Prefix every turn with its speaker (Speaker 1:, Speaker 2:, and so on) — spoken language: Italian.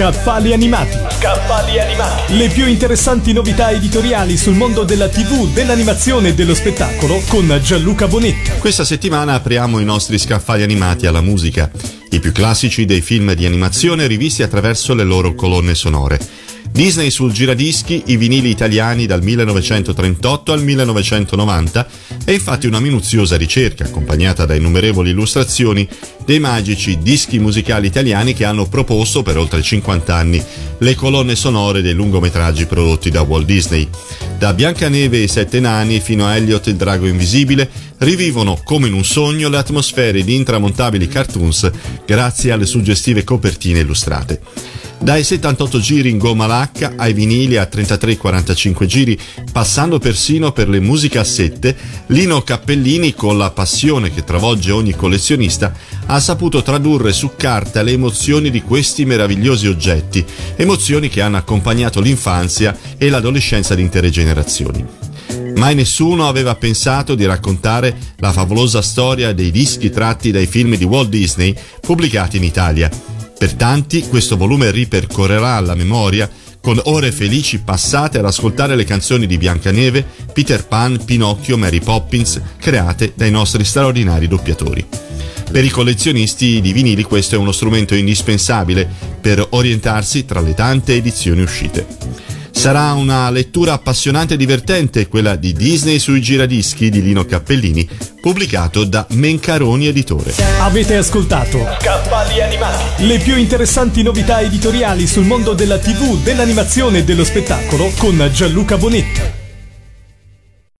Speaker 1: Scaffali animati.
Speaker 2: Scaffali animati.
Speaker 1: Le più interessanti novità editoriali sul mondo della TV, dell'animazione e dello spettacolo con Gianluca Bonetti.
Speaker 3: Questa settimana apriamo i nostri scaffali animati alla musica, i più classici dei film di animazione rivisti attraverso le loro colonne sonore. Disney sul giradischi i vinili italiani dal 1938 al 1990 è infatti una minuziosa ricerca, accompagnata da innumerevoli illustrazioni, dei magici dischi musicali italiani che hanno proposto per oltre 50 anni le colonne sonore dei lungometraggi prodotti da Walt Disney. Da Biancaneve e i Sette Nani fino a Elliot il Drago Invisibile rivivono come in un sogno le atmosfere di intramontabili cartoons grazie alle suggestive copertine illustrate. Dai 78 giri in gomma lacca ai vinili a 33-45 giri, passando persino per le musicassette, Lino Cappellini, con la passione che travolge ogni collezionista, ha saputo tradurre su carta le emozioni di questi meravigliosi oggetti, emozioni che hanno accompagnato l'infanzia e l'adolescenza di intere generazioni. Mai nessuno aveva pensato di raccontare la favolosa storia dei dischi tratti dai film di Walt Disney pubblicati in Italia per tanti questo volume ripercorrerà la memoria con ore felici passate ad ascoltare le canzoni di Biancaneve, Peter Pan, Pinocchio, Mary Poppins, create dai nostri straordinari doppiatori. Per i collezionisti di vinili questo è uno strumento indispensabile per orientarsi tra le tante edizioni uscite. Sarà una lettura appassionante e divertente quella di Disney sui giradischi di Lino Cappellini, pubblicato da Mencaroni Editore.
Speaker 1: Avete ascoltato
Speaker 2: Scaffali animati.
Speaker 1: le più interessanti novità editoriali sul mondo della TV, dell'animazione e dello spettacolo con Gianluca Bonetti.